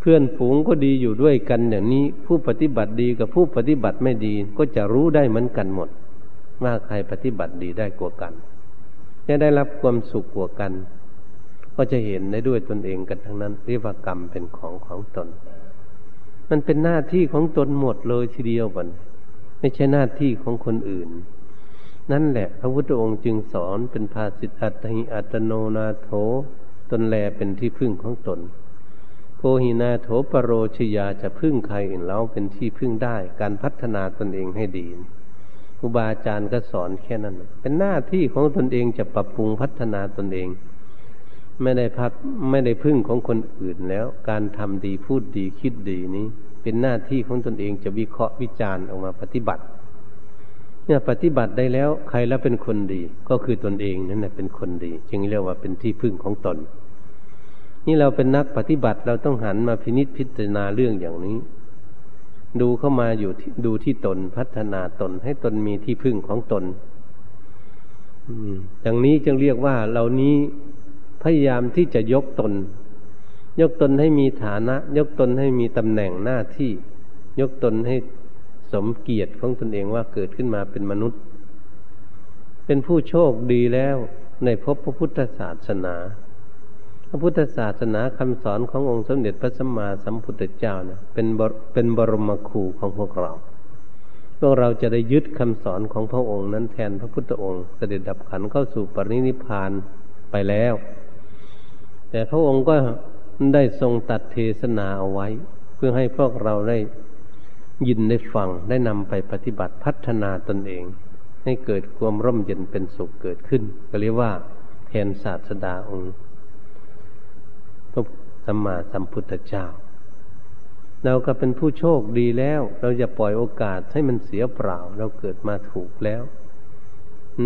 เพื่อนฝูงก็ดีอยู่ด้วยกันอย่างนี้ ผู้ปฏิบัติดีกับผู้ปฏิบัติไม่ดี ก็จะรู้ได้เหมือนกันหมดว่าใครปฏิบัติดีได้กว่ากันจะได้รับความสุขกว่ากัน ก็จะเห็นได้ด้วยตนเองกันทั้งนั้นเรียกว่ากรรมเป็นของของตน มันเป็นหน้าที่ของตนหมดเลยทีเดียวบันไม่ใช่หน้าที่ของคนอื่น นั่นแหละ พระพุทธองค์จึงสอนเป็นภาสิตอัตหิอัตโนนาโถตนแลเป็นที่พึ่งของตนโพหินาโถปโรชยาจะพึ่งใครอื่นแล้วเป็นที่พึ่งได้ การพัฒนาตนเองให้ดีครูบาอาจารย์ก็สอนแค่นั้น เป็นหน้าที่ของตนเองจะปรับปรุงพัฒนาตนเอง ไม่ได้พักไม่ได้พึ่งของคนอื่นแล้ว การทำดีพูดดีคิดดีนี้ เป็นหน้าที่ของตนเองจะวิเคราะห์วิจารณ์ออกมาปฏิบัติ เนี่ยปฏิบัติได้แล้วใครแล้วเป็นคนดี ก็คือตนเองนั่นแหละเป็นคนดี จึงเรียกว่าเป็นที่พึ่งของตน นี่เราเป็นนักปฏิบัติเราต้องหันมาพินิษพิจารณาเรื่องอย่างนี้ ดูเข้ามาอยู่ดูที่ตนพัฒนาตนให้ตนมีที่พึ่งของตนอย่างนี้จึงเรียกว่าเรานี้ พยายามที่จะยกตน ยกตนให้มีฐานะ ยกตนให้มีตำแหน่งหน้าที่ ยกตนให้สมเกียรติของตนเองว่าเกิดขึ้นมาเป็นมนุษย์ เป็นผู้โชคดีแล้วในพบพระพุทธศาสนา พระพุทธศาสนาคำสอนขององค์สมเด็จพระสัมมาสัมพุทธเจ้านะเป็นเป็นบรมครูของพวกเราพวกเราจะได้ยึดคำสอนของพระองค์นั้นแทนพระพุทธองค์เสด็จดับขันเข้าสู่ปรินิพานไปแล้ว แต่พระองค์ก็ได้ทรงตัดเทศนาเอาไว้ เพื่อให้พวกเราได้ยินได้ฟังได้นำไปปฏิบัติพัฒนาตนเอง ให้เกิดความร่มเย็นเป็นสุขเกิดขึ้น ก็เรียกว่าแทนศาสดาองค์พระสัมมาสัมพุทธเจ้า เราก็เป็นผู้โชคดีแล้ว เราจะปล่อยโอกาสให้มันเสียเปล่า เราเกิดมาถูกแล้ว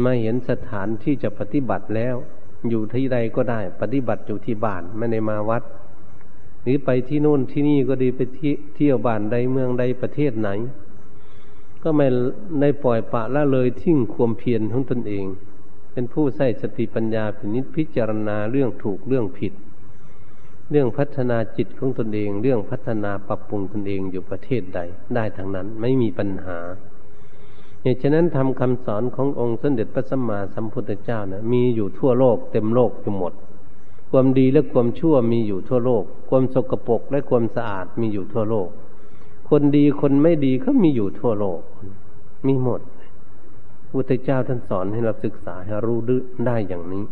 มาเห็นสถานที่จะปฏิบัติแล้ว อยู่ที่ใดก็ได้ ปฏิบัติอยู่ที่บ้านไม่ได้มาวัด หรือไปที่โน่นที่นี่ก็ดีไปเที่ยวบ้านใดเมืองใดประเทศไหน ก็ไม่ได้ปล่อยปะละเลยทิ้งความเพียรของตนเอง เป็นผู้ใส่สติปัญญาพินิจพิจารณาเรื่องถูกเรื่องผิด เรื่องพัฒนาจิตของตนเอง เรื่องพัฒนาปรับปรุงตนเองอยู่ประเทศใดได้ทางนั้นไม่มีปัญหา เหตุฉะนั้นทำคำสอนขององค์สมเด็จพระสัมมาสัมพุทธเจ้านะมีอยู่ทั่วโลกเต็มโลกอยู่หมด ความดีและความชั่วมีอยู่ทั่วโลก ความสกปรกและความสะอาดมีอยู่ทั่วโลก คนดีคนไม่ดีก็มีอยู่ทั่วโลก มีหมดพุทธเจ้าท่านสอนให้เราศึกษาให้รู้ได้อย่างนี้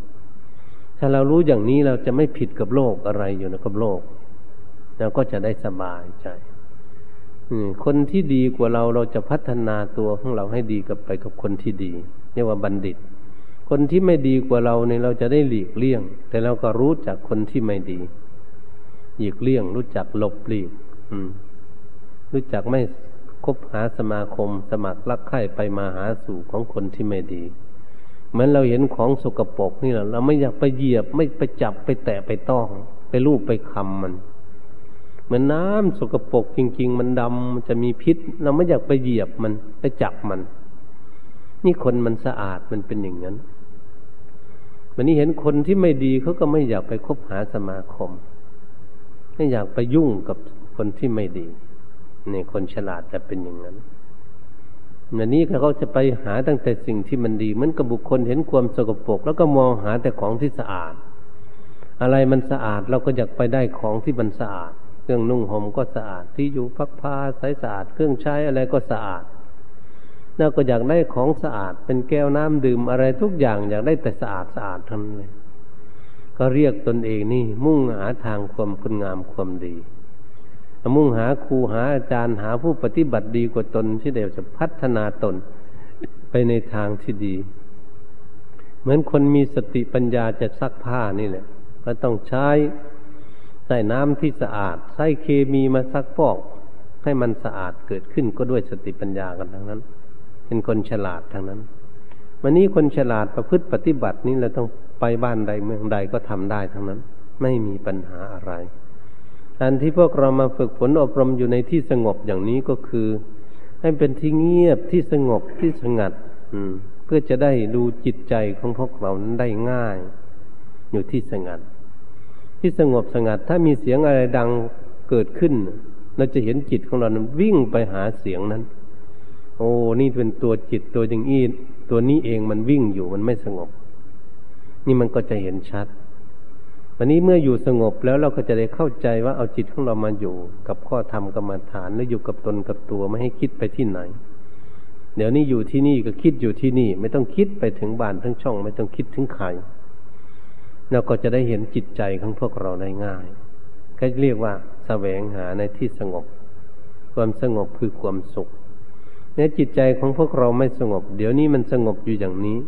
ถ้าเรารู้อย่างนี้เราจะไม่ผิดกับโลกอะไรอยู่นะกับโลกเราก็จะได้สบายใจ คนที่ดีกว่าเราเราจะพัฒนาตัวของเราให้ดีกับไปกับคนที่ดีเรียกว่าบัณฑิต คนที่ไม่ดีกว่าเราเนี่ยเราจะได้หลีกเลี่ยง แต่เราก็รู้จักคนที่ไม่ดี หลีกเลี่ยง รู้จักหลบหลีกรู้จักไม่คบหาสมาคม สมัครรักใคร่ไปมาหาสู่ของคนที่ไม่ดีเหมือนเราเห็นของสกปรกนี่แหละเราไม่อยากไปเหยียบไม่ไปจับไปแตะไปต้อง ไปลูบไปคำมัน เหมือนน้ำสกปรกจริง ๆ มันดำมันจะมีพิษ เราไม่อยากไปเหยียบมันไปจับมัน นี่คนมันสะอาดมันเป็นอย่างนั้นวันนี้เห็นคนที่ไม่ดีเขาก็ไม่อยากไปคบหาสมาคม ไม่อยากไปยุ่งกับคนที่ไม่ดีนี่คนฉลาดจะเป็นอย่างนั้นอันนี้เขาจะไปหาตั้งแต่สิ่งที่มันดีเหมือนกับบุคคลเห็นความสกปรก แล้วก็มองหาแต่ของที่สะอาด อะไรมันสะอาดเราก็อยากไปได้ของที่มันสะอาด เครื่องนุ่งห่มก็สะอาด ที่อยู่พักผ้าใสสะอาด เครื่องใช้อะไรก็สะอาดเราก็อยากได้ของสะอาด เป็นแก้วน้ำดื่มอะไรทุกอย่างอยากได้แต่สะอาดสะอาดทั้งนั้นเลยก็เรียกตนเองนี่ มุ่งหาทางความคุณงามความดี มุ่งหาครูหาอาจารย์หาผู้ปฏิบัติดีกว่าตนที่เดียวจะพัฒนาตนไปในทางที่ดี เหมือนคนมีสติปัญญาจะซักผ้านี่แหละ ก็ต้องใช้ ใส่น้ำที่สะอาด ใส่เคมีมาซักฟอกให้มันสะอาดเกิดขึ้นก็ด้วยสติปัญญากันทั้งนั้น เป็นคนฉลาดทั้งนั้นวันนี้คนฉลาดประพฤติปฏิบัตินี่เราต้องไปบ้านใดเมืองใดก็ทำได้ทั้งนั้น ไม่มีปัญหาอะไรการที่พวกเรามาฝึกฝนอบรมอยู่ในที่สงบอย่างนี้ก็คือ ให้เป็นที่เงียบที่สงบที่สงัด อืม เพื่อจะได้ดูจิตใจของพวกเรานั้นได้ง่าย อยู่ที่สงัด ที่สงบสงัด ถ้ามีเสียงอะไรดังเกิดขึ้น เราจะเห็นจิตของเรานั้นวิ่งไปหาเสียงนั้น โอ้นี่เป็นตัวจิตตัวอย่างอี้ตัวนี้เองมันวิ่งอยู่มันไม่สงบ นี่มันก็จะเห็นชัดวันนี้เมื่ออยู่สงบแล้วเราก็จะได้เข้าใจว่าเอาจิตของเรามาอยู่ กับข้อธรรมกรรมฐานแล้วอยู่กับตนกับตัวไม่ให้คิดไปที่ไหน เดี๋ยวนี้อยู่ที่นี่ก็คิดอยู่ที่นี่ ไม่ต้องคิดไปถึงบ้านทั้งช่อง ไม่ต้องคิดถึงใคร เราก็จะได้เห็นจิตใจของพวกเราได้ง่ายก็เรียกว่าแสวงหาในที่สงบ ความสงบคือความสุขเนี่ยจิตใจของพวกเราไม่สงบ เดี๋ยวนี้มันสงบอยู่อย่างนี้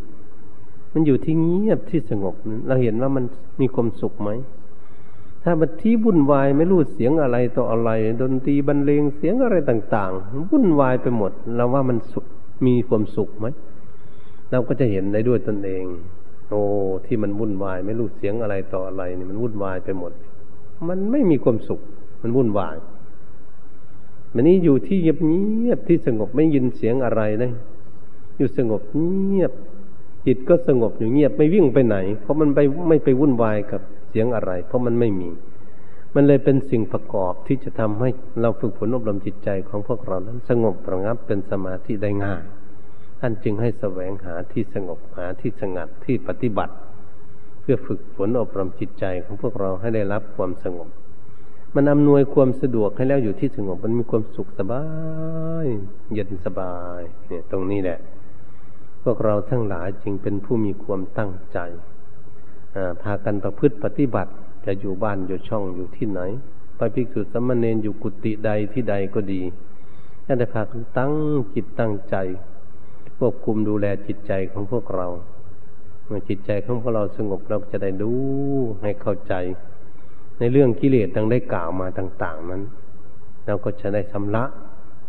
มันอยู่ที่เงียบที่สงบ เราเห็นว่ามันมีความสุขไหม ถ้ามันที่วุ่นวายไม่รู้เสียงอะไรต่ออะไร ดนตรีบรรเลงเสียงอะไรต่างๆวุ่นวายไปหมด เราว่ามันสุขมีความสุขไหม เราก็จะเห็นได้ด้วยตนเอง โอ้ที่มันวุ่นวาย ไม่รู้เสียงอะไรต่ออะไรนี่มันวุ่นวายไปหมด มันไม่มีความสุข มันวุ่นวายมันนี้อยู่ที่เงียบเงียบที่สงบไม่ยินเสียงอะไรนะอยู่สงบเงียบ จิตก็สงบอยู่เงียบไม่วิ่งไปไหน เพราะมันไปไม่ไปวุ่นวายกับเสียงอะไร เพราะมันไม่มี มันเลยเป็นสิ่งประกอบที่จะทำให้เราฝึกฝนอบรมจิตใจของพวกเรานั้น สงบระงับเป็นสมาธิได้ง่าย ท่านจึงให้แสวงหาที่สงบหาที่สงัดที่ปฏิบัติ เพื่อฝึกฝนอบรมจิตใจของพวกเราให้ได้รับความสงบ มันอำนวยความสะดวกให้แล้วอยู่ที่สงบมันมีความสุขสบาย เย็นสบายเนี่ยตรงนี้แหละ พวกเราทั้งหลายจึงเป็นผู้มีความตั้งใจพากันประพฤติปฏิบัติจะอยู่บ้านอยู่ช่องอยู่ที่ไหนไปภิกษุสมณเณรอยู่กุฏิใดที่ใดก็ดีถ้าได้พากันตั้งจิตตั้งใจ ควบคุมดูแลจิตใจของพวกเราเมื่อจิตใจของพวกเราสงบเราจะได้ดูให้เข้าใจ ในเรื่องกิเลสดังได้กล่าวมาต่าง ๆ นั้น เราก็จะได้ชำระ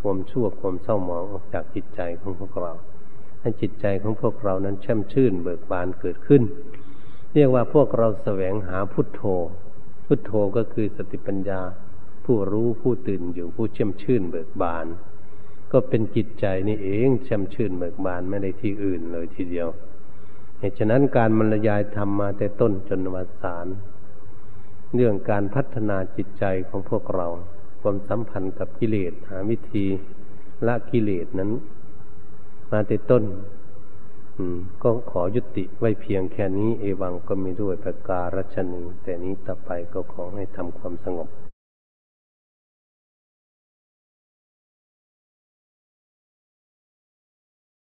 ความชั่วความเศร้าหมองออกจากจิตใจของพวกเราให้จิตใจของพวกเรานั้นแช่มชื่นเบิกบานเกิดขึ้น เรียกว่าพวกเราแสวงหาพุทโธ พุทโธก็คือสติปัญญา ผู้รู้ผู้ตื่นอยู่ผู้แช่มชื่นเบิกบาน ก็เป็นจิตใจนี่เองช่มชื่นเบิกบานไม่ได้ที่อื่นเลยทีเดียว เหตุฉะนั้นการบรรยายธรรมมาแต่ต้นจนวสารเรื่องการพัฒนาจิตใจของพวกเรา ความสัมพันธ์กับกิเลสหาวิธีละกิเลสนั้น มาแต่ต้นก็ขอยุติไว้เพียงแค่นี้ เอวังก็มีด้วยประการชนีแต่นี้ต่อไปก็ขอให้ทำความสงบ